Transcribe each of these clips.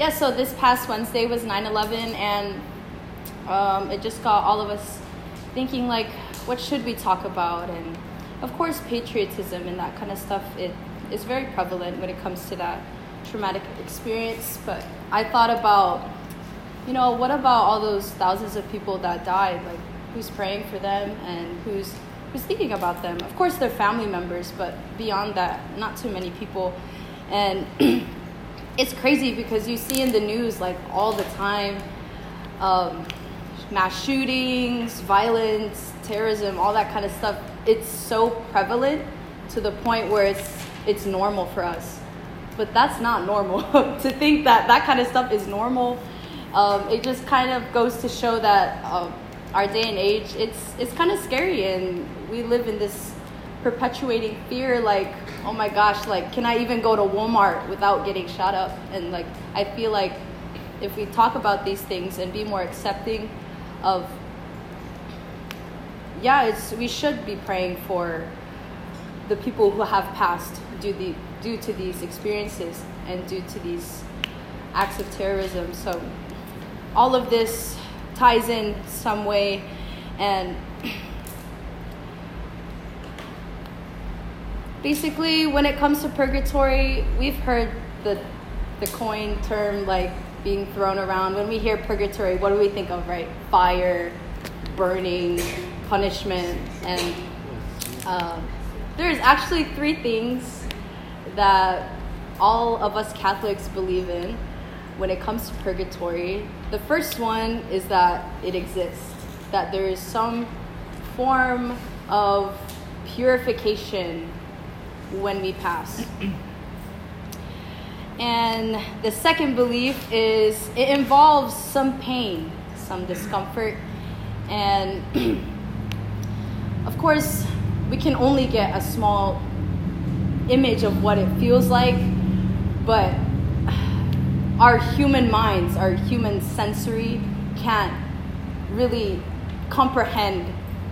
yeah, so this past Wednesday was 9 11, and um, it just got all of us thinking, like, what should we talk about? And of course, patriotism and that kind of stuff it is very prevalent when it comes to that traumatic experience. But I thought about, you know, what about all those thousands of people that died? Like, who's praying for them and who's who's thinking about them? Of course, they're family members, but beyond that, not too many people. And it's crazy because you see in the news like all the time um, mass shootings, violence, terrorism, all that kind of stuff. It's so prevalent to the point where it's it's normal for us, but that's not normal. to think that that kind of stuff is normal, um, it just kind of goes to show that uh, our day and age it's it's kind of scary, and we live in this perpetuating fear like oh my gosh like can i even go to walmart without getting shot up? And like i feel like if we talk about these things and be more accepting of yeah it's we should be praying for the people who have passed due the due to these experiences and due to these acts of terrorism. So all of this ties in some way and basically when it comes to purgatory we've heard the the coin term like being thrown around. When we hear purgatory what do we think of right? Fire burning punishment and uh, there's actually three things that all of us catholics believe in when it comes to purgatory. The first one is that it exists that there is some form of purification when we pass. And the second belief is it involves some pain, some discomfort, and of course, we can only get a small image of what it feels like, but our human minds, our human sensory can't really comprehend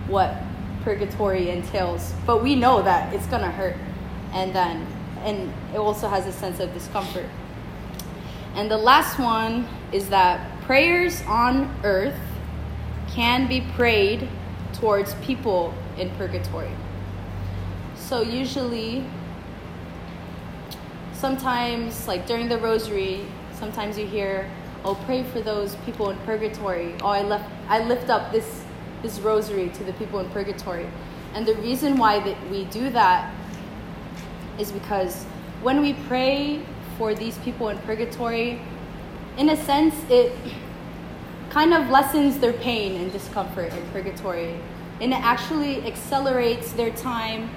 what purgatory entails. But we know that it's gonna hurt and then and it also has a sense of discomfort. And the last one is that prayers on earth can be prayed towards people in purgatory. So usually sometimes like during the rosary, sometimes you hear, "Oh, pray for those people in purgatory." Oh, I left I lift up this this rosary to the people in purgatory. And the reason why that we do that is because when we pray for these people in purgatory, in a sense, it kind of lessens their pain and discomfort in purgatory. And it actually accelerates their time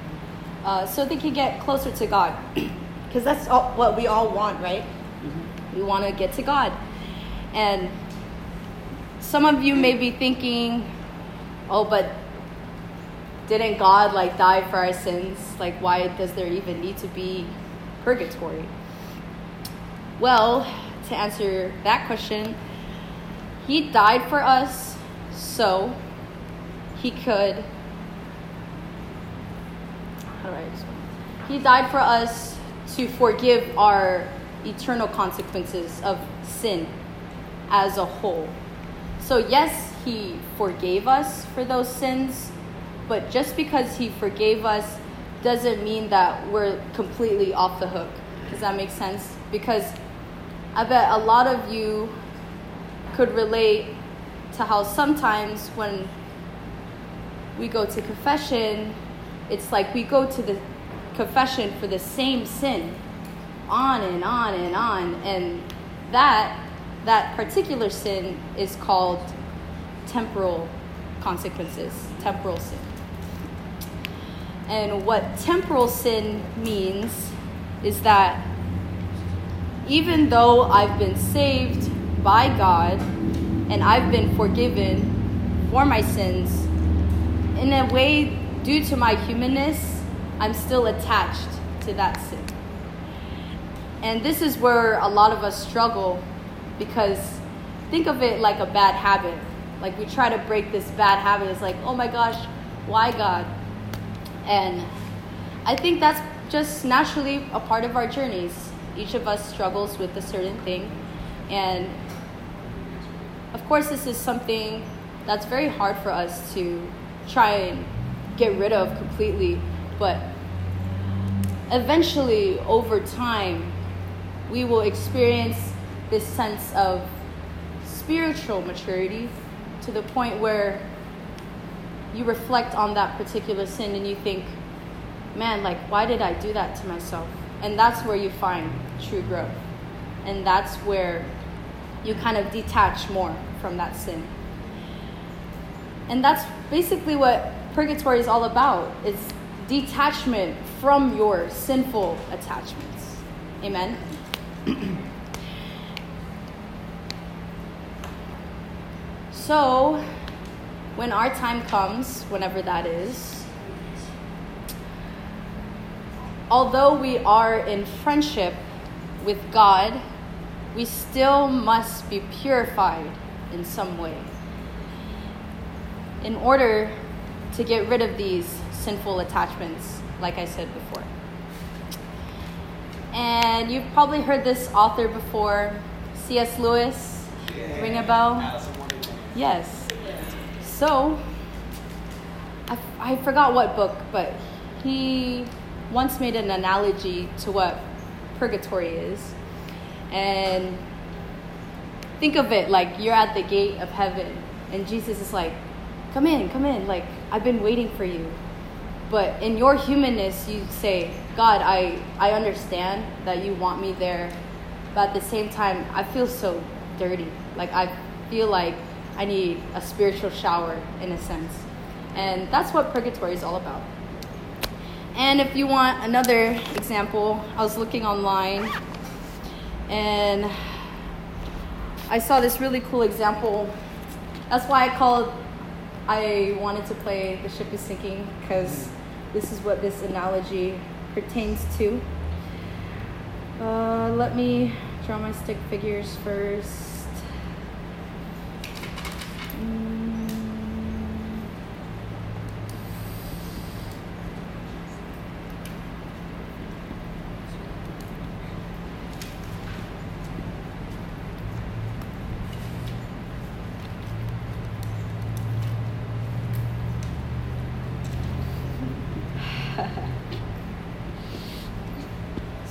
uh, so they can get closer to God. Because that's all, what we all want, right? Mm-hmm. We want to get to God. And some of you may be thinking, oh, but didn't God like die for our sins? Like, why does there even need to be purgatory? Well, to answer that question, He died for us so He could. How do I? He died for us to forgive our eternal consequences of sin as a whole. So, yes, He forgave us for those sins but just because he forgave us doesn't mean that we're completely off the hook. Does that make sense? Because I bet a lot of you could relate to how sometimes when we go to confession, it's like we go to the confession for the same sin on and on and on and that that particular sin is called temporal consequences temporal sin and what temporal sin means is that even though I've been saved by God and I've been forgiven for my sins, in a way, due to my humanness, I'm still attached to that sin. And this is where a lot of us struggle because think of it like a bad habit. Like we try to break this bad habit. It's like, oh my gosh, why God? And I think that's just naturally a part of our journeys. Each of us struggles with a certain thing. And of course, this is something that's very hard for us to try and get rid of completely, but eventually, over time, we will experience this sense of spiritual maturity to the point where you reflect on that particular sin and you think, man, like, why did I do that to myself? And that's where you find true growth. And that's where you kind of detach more from that sin. And that's basically what purgatory is all about. It's detachment from your sinful attachments. Amen. so, when our time comes, whenever that is, although we are in friendship with God, we still must be purified in some way in order to get rid of these sinful attachments, like I said before. And you've probably heard this author before, C.S. Lewis. Yeah. Ring a bell? Yes. So, I, I forgot what book, but he once made an analogy to what purgatory is. And think of it like you're at the gate of heaven, and Jesus is like, Come in, come in. Like, I've been waiting for you. But in your humanness, you say, God, I, I understand that you want me there. But at the same time, I feel so dirty. Like, I feel like I need a spiritual shower in a sense. And that's what purgatory is all about. And if you want another example, I was looking online and I saw this really cool example. That's why I called I wanted to play The Ship is Sinking because this is what this analogy pertains to. Uh, let me draw my stick figures first.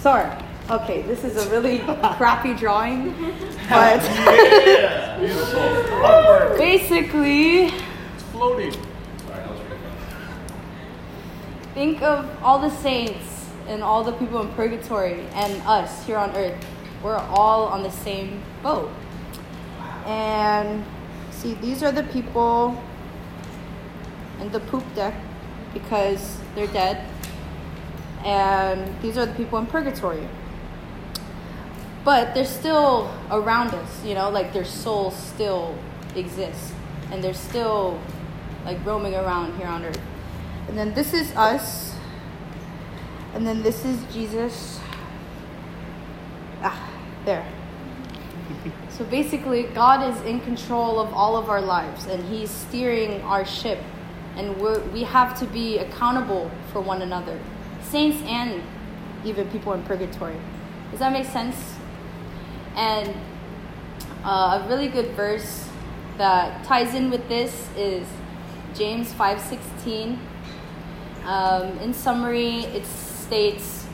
Sorry. Okay, this is a really crappy drawing, but basically, it's floating. Think of all the saints and all the people in purgatory and us here on earth. We're all on the same boat. And see, these are the people in the poop deck because they're dead and these are the people in purgatory. But they're still around us, you know, like their souls still exist and they're still like roaming around here on earth. And then this is us, and then this is Jesus. Ah, there. so basically, God is in control of all of our lives and He's steering our ship, and we we have to be accountable for one another saints and even people in purgatory. Does that make sense? And uh, a really good verse that ties in with this is James 5:16. Um, in summary, it states,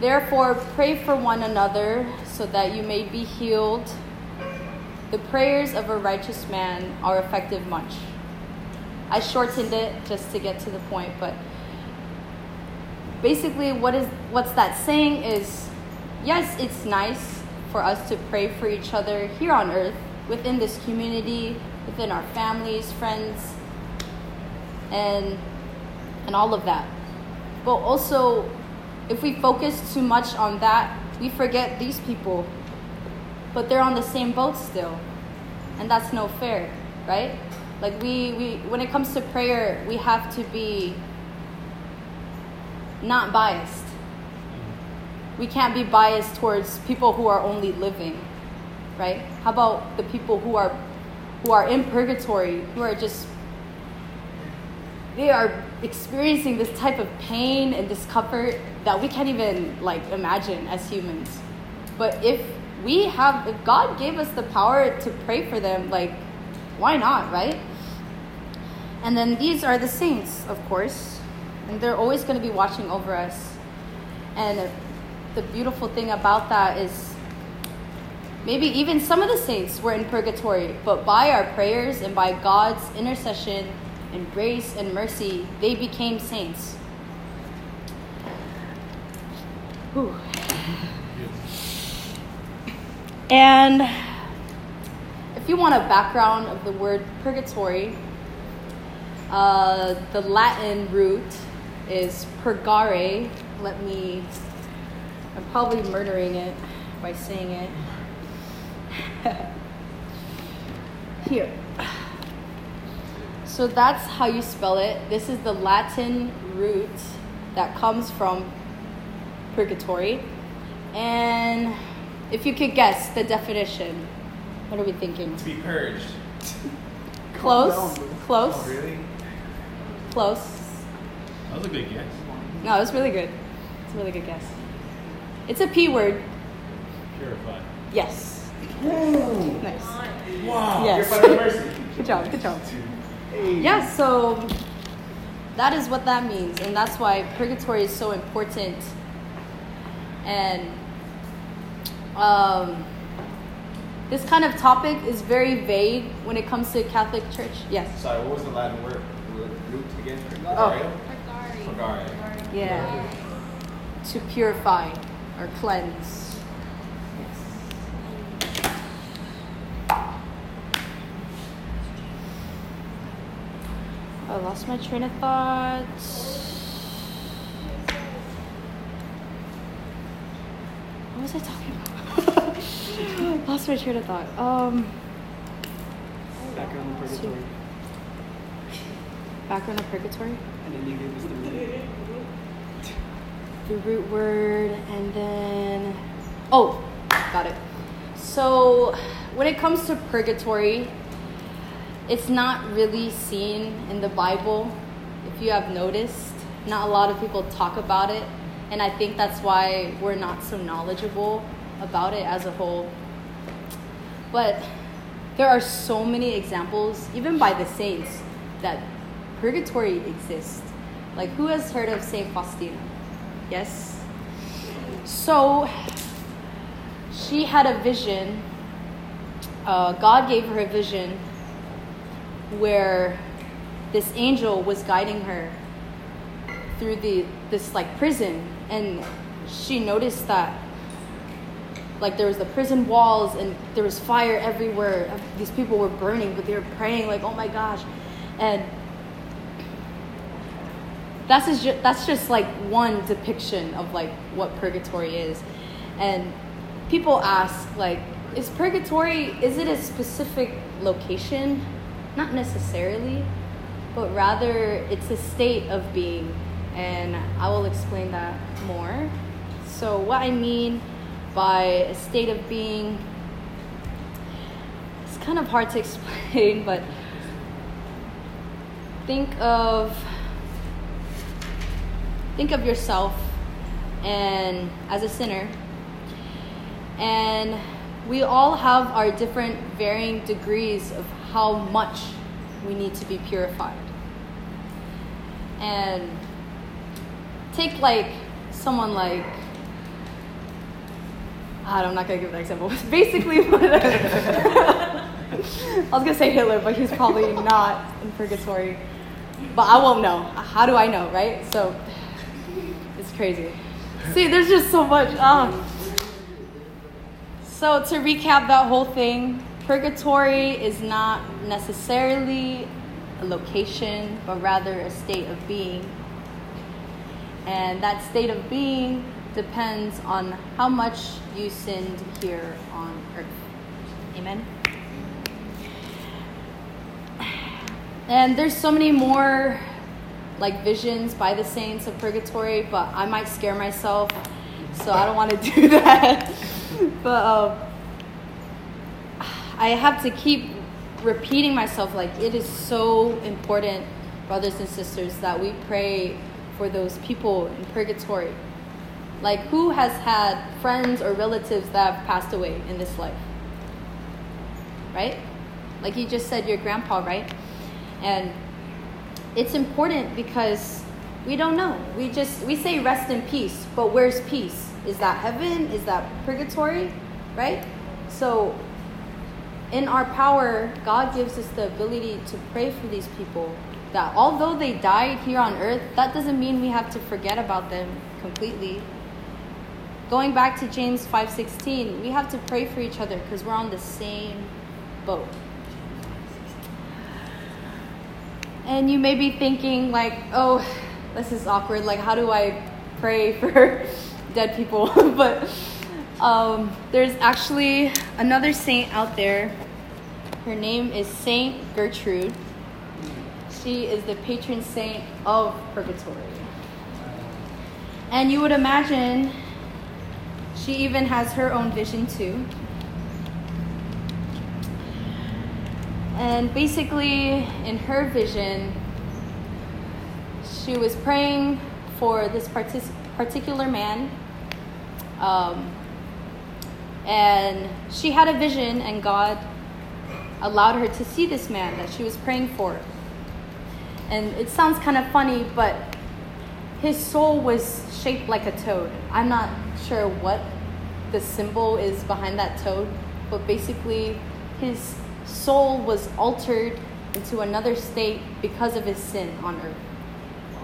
"Therefore, pray for one another so that you may be healed. The prayers of a righteous man are effective much." I shortened it just to get to the point, but basically what is what's that saying is yes it's nice for us to pray for each other here on earth within this community within our families friends and and all of that. But also if we focus too much on that we forget these people. But they're on the same boat still and that's no fair right? Like we, we when it comes to prayer we have to be not biased. We can't be biased towards people who are only living, right? How about the people who are who are in purgatory, who are just they are experiencing this type of pain and discomfort that we can't even like imagine as humans. But if we have, if God gave us the power to pray for them, like, why not, right? And then these are the saints, of course, and they're always going to be watching over us. And the beautiful thing about that is maybe even some of the saints were in purgatory, but by our prayers and by God's intercession and grace and mercy, they became saints. Whew. And if you want a background of the word purgatory, uh, the Latin root is purgare. Let me, I'm probably murdering it by saying it. Here. So that's how you spell it. This is the Latin root that comes from purgatory. And if you could guess the definition, what are we thinking? To be purged. Close. Close. Oh, really? Close. That was a good guess. No, it's really good. It's a really good guess. It's a P word. Purified. Yes. Nice. Wow. Yes. Purified of mercy. Good job. Good job. Yeah, so that is what that means. And that's why purgatory is so important. And um, this kind of topic is very vague when it comes to Catholic Church. Yes. Sorry, what was the Latin word? Root again? Oh. Purgario? Purgario. Yeah. To purify or cleanse. Yes. I lost my train of thought. What was I talking about? lost my train of thought. Um, Background in purgatory. background of purgatory. And then gave us the root. the root word and then oh got it. So when it comes to purgatory it's not really seen in the bible if you have noticed. Not a lot of people talk about it and i think that's why we're not so knowledgeable about it as a whole. But there are so many examples even by the saints that purgatory exists like who has heard of saint faustina Yes. So she had a vision. Uh, God gave her a vision where this angel was guiding her through the this like prison, and she noticed that like there was the prison walls and there was fire everywhere. These people were burning, but they were praying like, "Oh my gosh!" and that's just that's just like one depiction of like what purgatory is. And people ask like is purgatory is it a specific location? Not necessarily but rather it's a state of being and i will explain that more. So what i mean by a state of being it's kind of hard to explain but think of think of yourself and as a sinner and we all have our different varying degrees of how much we need to be purified and take like someone like ah, I'm not gonna give that example. Basically, I was gonna say Hitler, but he's probably not in purgatory. But I won't know. How do I know, right? So crazy. See, there's just so much. Ah. So, to recap that whole thing, purgatory is not necessarily a location, but rather a state of being. And that state of being depends on how much you sinned here on earth. Amen. And there's so many more like visions by the saints of purgatory, but I might scare myself, so I don't want to do that. but um, I have to keep repeating myself like it is so important, brothers and sisters, that we pray for those people in purgatory. Like, who has had friends or relatives that have passed away in this life? Right? Like you just said, your grandpa, right? And it's important because we don't know. We just we say rest in peace, but where's peace? Is that heaven? Is that purgatory? Right? So in our power, God gives us the ability to pray for these people. That although they died here on earth, that doesn't mean we have to forget about them completely. Going back to James 5:16, we have to pray for each other because we're on the same boat. And you may be thinking like, "Oh, this is awkward. Like how do I pray for dead people?" but um, there's actually another saint out there. Her name is Saint Gertrude. She is the patron saint of purgatory. And you would imagine she even has her own vision too. And basically, in her vision, she was praying for this partic- particular man. Um, and she had a vision, and God allowed her to see this man that she was praying for. And it sounds kind of funny, but his soul was shaped like a toad. I'm not sure what the symbol is behind that toad, but basically, his soul was altered into another state because of his sin on earth.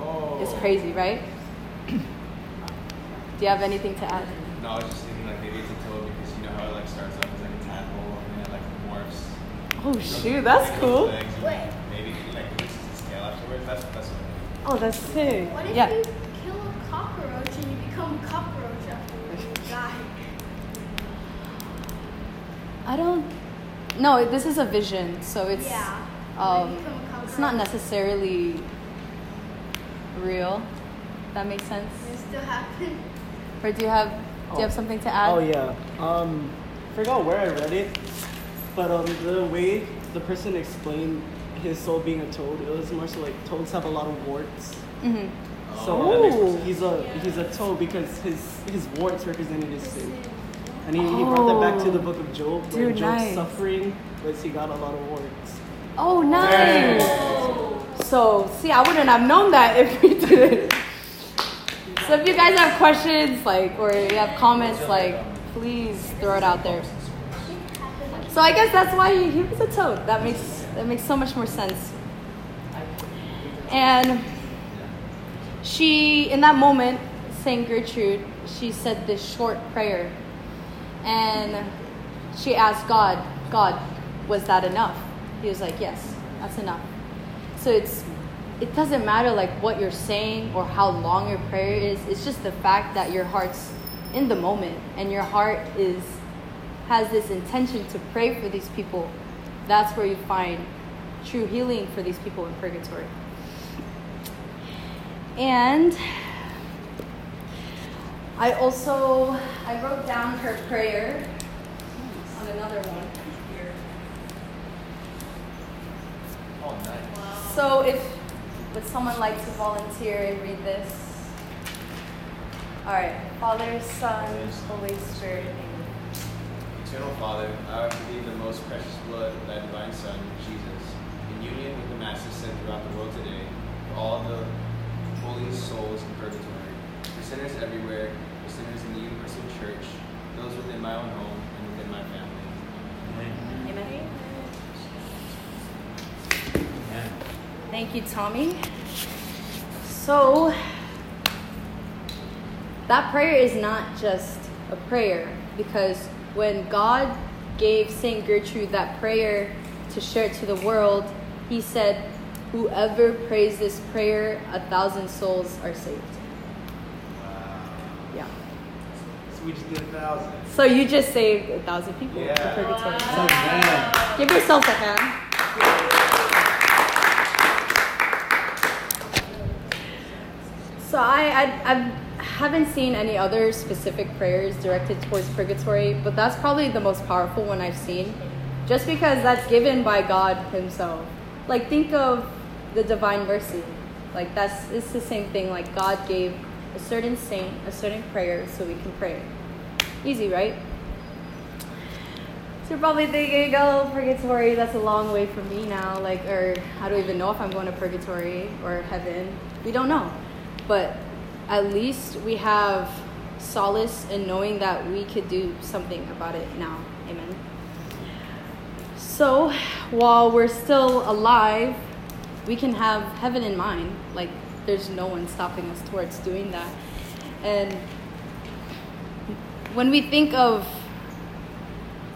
Oh. It's crazy, right? Do you have anything to add? No, I was just thinking like maybe it's a toad because you know how it like starts off as like a tadpole and then it like morphs. Oh becomes, shoot, that's cool. legs Wait. Maybe it, like loses its tail afterwards. That's that's what I Oh, that's sick. What if Yeah. you kill a cockroach and you become a cockroach after you die? I don't. No, this is a vision, so it's Yeah. um, When you become a it's not necessarily real. That makes sense. It still happen. Or do you have do you have Oh. something to add? Oh yeah. Um, forgot where I read it, but um, the way the person explained his soul being a toad, it was more so like toads have a lot of warts. hmm So Oh. he's a he's a toad because his his warts represented his sin, and he, he brought that back to the oh. book of Job, where Dude, Job's nice. suffering was he got a lot of warts. Oh, nice. So, see, I wouldn't have known that if we didn't. So, if you guys have questions, like, or you have comments, like, please throw it out there. So, I guess that's why he, he was a toad. That makes that makes so much more sense. And she, in that moment, Saint Gertrude, she said this short prayer, and she asked God, God, was that enough? He was like, Yes, that's enough. So it's it doesn't matter like what you're saying or how long your prayer is. It's just the fact that your heart's in the moment and your heart is has this intention to pray for these people. That's where you find true healing for these people in purgatory. And I also I wrote down her prayer on another one here. Oh, nice. So if would someone like to volunteer and read this? All right, Father, Son, Holy Spirit. Amen. Eternal Father, I offer thee the most precious blood of thy divine Son, Jesus, in union with the masses sent throughout the world today, for all the holy souls in purgatory, for sinners everywhere, church, those within my own home and within my family. Amen. Thank you, Tommy. So, that prayer is not just a prayer because when God gave St. Gertrude that prayer to share it to the world, he said, Whoever prays this prayer, a thousand souls are saved. Wow. Yeah. So we just did a thousand. So you just saved a thousand people Yeah. from purgatory. So oh, man, Give yourself a hand. So I, I, I haven't seen any other specific prayers directed towards purgatory, but that's probably the most powerful one I've seen, just because that's given by God Himself. Like think of the divine mercy, like that's it's the same thing. Like God gave a certain saint, a certain prayer, so we can pray. Easy, right? So you're probably thinking, oh, purgatory, that's a long way from me now. Like, or I don't even know if I'm going to purgatory or heaven. We don't know. But at least we have solace in knowing that we could do something about it now. Amen. So while we're still alive, we can have heaven in mind. Like, there's no one stopping us towards doing that. And when we think of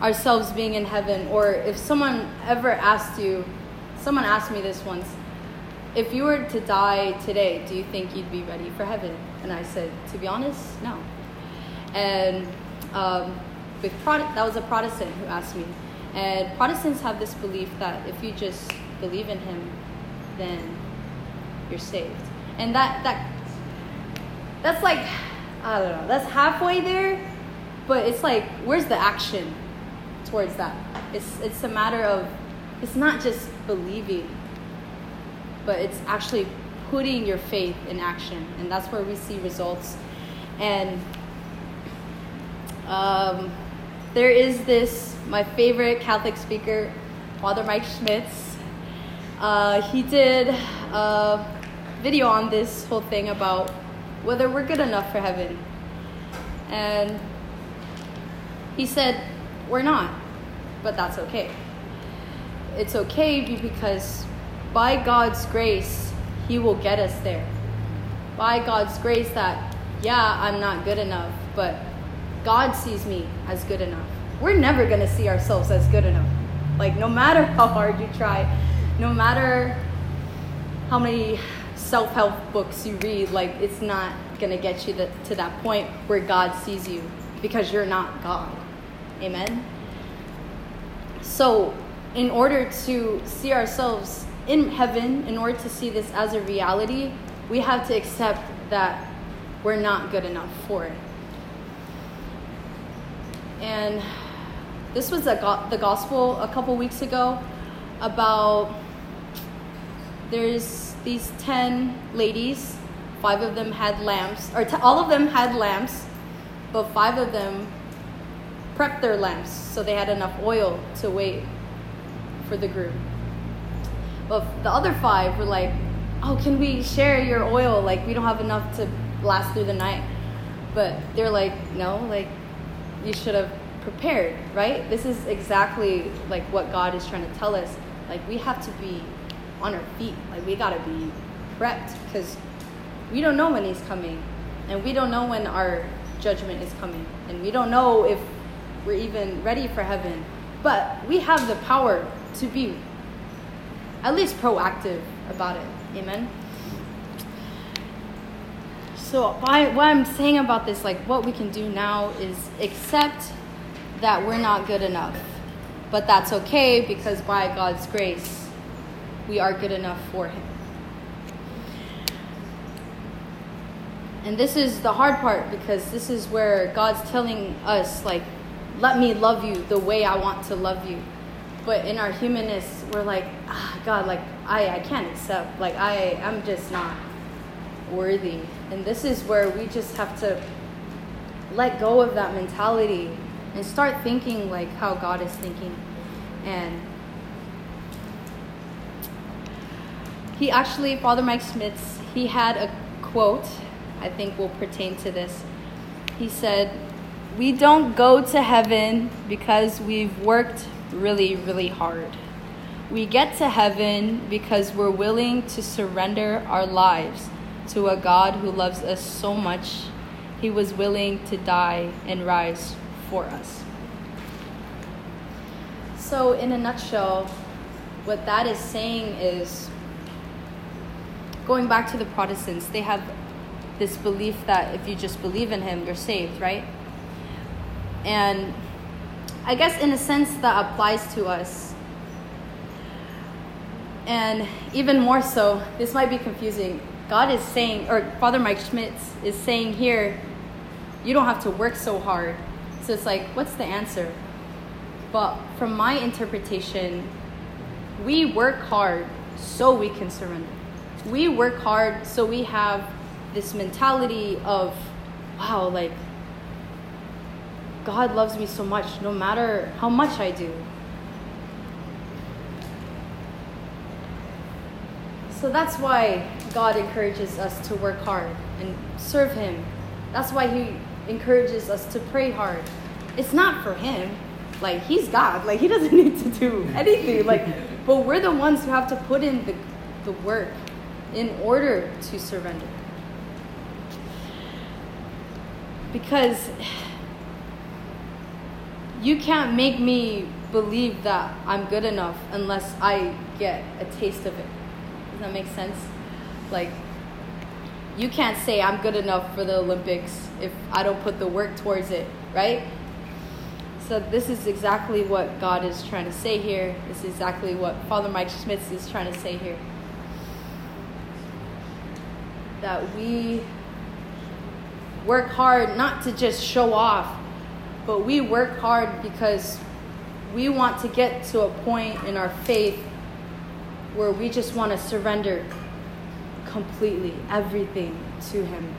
ourselves being in heaven, or if someone ever asked you, someone asked me this once, if you were to die today, do you think you'd be ready for heaven? And I said, to be honest, no. And um, with Prot- that was a Protestant who asked me. And Protestants have this belief that if you just believe in Him, then you're saved. And that that that's like I don't know. That's halfway there, but it's like where's the action towards that? It's it's a matter of it's not just believing, but it's actually putting your faith in action, and that's where we see results. And um, there is this my favorite Catholic speaker, Father Mike Schmitz. Uh, he did a video on this whole thing about whether we're good enough for heaven, and he said we're not, but that's okay. It's okay because by God's grace, He will get us there. By God's grace, that yeah, I'm not good enough, but God sees me as good enough. We're never going to see ourselves as good enough. Like, no matter how hard you try, no matter how many self help books you read, like, it's not going to get you to, to that point where God sees you because you're not God. Amen? So, in order to see ourselves in heaven, in order to see this as a reality, we have to accept that we're not good enough for it. And this was go- the gospel a couple weeks ago about there's these 10 ladies five of them had lamps or t- all of them had lamps but five of them prepped their lamps so they had enough oil to wait for the groom but the other five were like oh can we share your oil like we don't have enough to last through the night but they're like no like you should have prepared, right? This is exactly like what God is trying to tell us. Like we have to be on our feet. Like we got to be prepped because we don't know when he's coming and we don't know when our judgment is coming and we don't know if we're even ready for heaven. But we have the power to be at least proactive about it. Amen. So, by, what I'm saying about this, like what we can do now is accept that we're not good enough. But that's okay because by God's grace, we are good enough for Him. And this is the hard part because this is where God's telling us, like, let me love you the way I want to love you. But in our humanness, we're like, ah, God, like, I, I can't accept. Like, I, I'm just not worthy. And this is where we just have to let go of that mentality and start thinking like how God is thinking. And he actually, Father Mike Schmitz, he had a quote I think will pertain to this. He said, We don't go to heaven because we've worked really, really hard. We get to heaven because we're willing to surrender our lives to a God who loves us so much, he was willing to die and rise for us. So, in a nutshell, what that is saying is going back to the Protestants, they have this belief that if you just believe in him, you're saved, right? And I guess in a sense that applies to us. And even more so, this might be confusing. God is saying, or Father Mike Schmitz is saying here, you don't have to work so hard. So it's like, what's the answer? But from my interpretation, we work hard so we can surrender. We work hard so we have this mentality of, wow, like, God loves me so much no matter how much I do. So that's why God encourages us to work hard and serve Him. That's why He encourages us to pray hard. It's not for Him. Like, He's God. Like, He doesn't need to do anything. Like, but we're the ones who have to put in the, the work in order to surrender. Because you can't make me believe that I'm good enough unless I get a taste of it. Does that make sense? Like, you can't say I'm good enough for the Olympics if I don't put the work towards it, right? So, this is exactly what God is trying to say here. This is exactly what Father Mike Schmitz is trying to say here. That we work hard not to just show off, but we work hard because we want to get to a point in our faith where we just want to surrender completely everything to Him.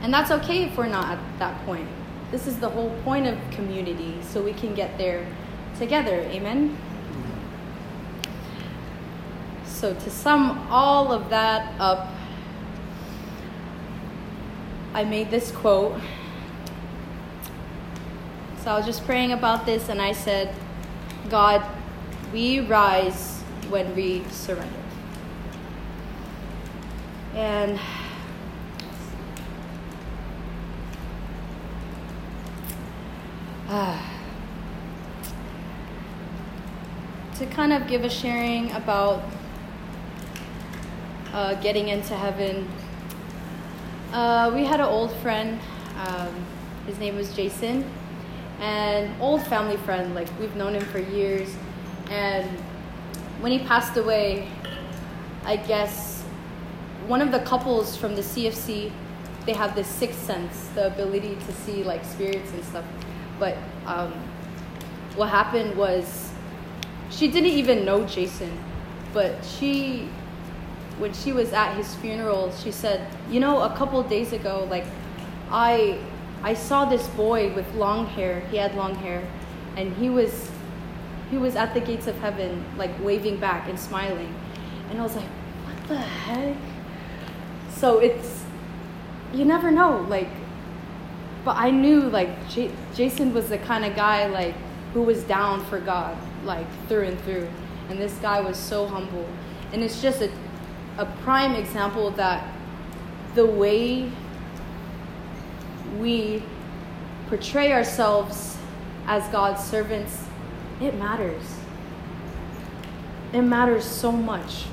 And that's okay if we're not at that point. This is the whole point of community, so we can get there together. Amen? Mm-hmm. So, to sum all of that up, I made this quote. So, I was just praying about this, and I said, God, we rise when we surrender. And uh, to kind of give a sharing about uh, getting into heaven, uh, we had an old friend. Um, his name was Jason, and old family friend. Like we've known him for years, and when he passed away, I guess one of the couples from the CFC, they have this sixth sense, the ability to see like spirits and stuff. But um, what happened was she didn't even know Jason, but she, when she was at his funeral, she said, you know, a couple days ago, like I, I saw this boy with long hair. He had long hair, and he was, he was at the gates of heaven, like waving back and smiling, and I was like, what the heck? So it's, you never know, like but I knew like J- Jason was the kind of guy like who was down for God like through and through, and this guy was so humble, and it's just a a prime example that the way we portray ourselves as God's servants, it matters. It matters so much.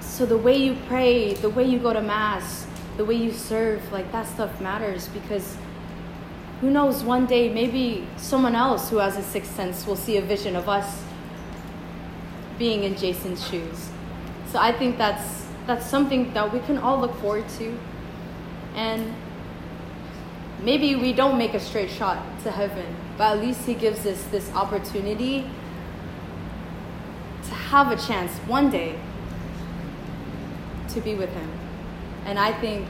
So the way you pray, the way you go to mass, the way you serve, like that stuff matters because who knows, one day maybe someone else who has a sixth sense will see a vision of us being in Jason's shoes. So I think that's that's something that we can all look forward to. And maybe we don't make a straight shot to heaven, but at least he gives us this opportunity to have a chance one day to be with him. And I think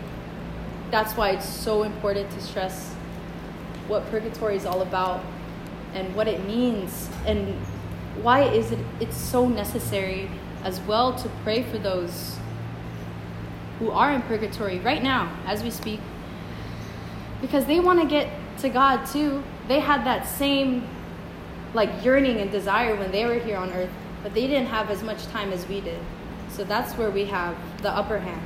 that's why it's so important to stress what purgatory is all about and what it means and why is it it's so necessary as well to pray for those who are in purgatory right now as we speak because they want to get to God too. They had that same like yearning and desire when they were here on earth, but they didn't have as much time as we did. So that's where we have the upper hand.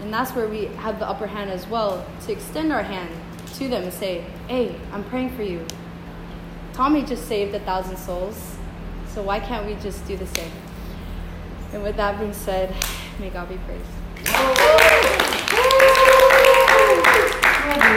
And that's where we have the upper hand as well to extend our hand to them and say, Hey, I'm praying for you. Tommy just saved a thousand souls, so why can't we just do the same? And with that being said, may God be praised.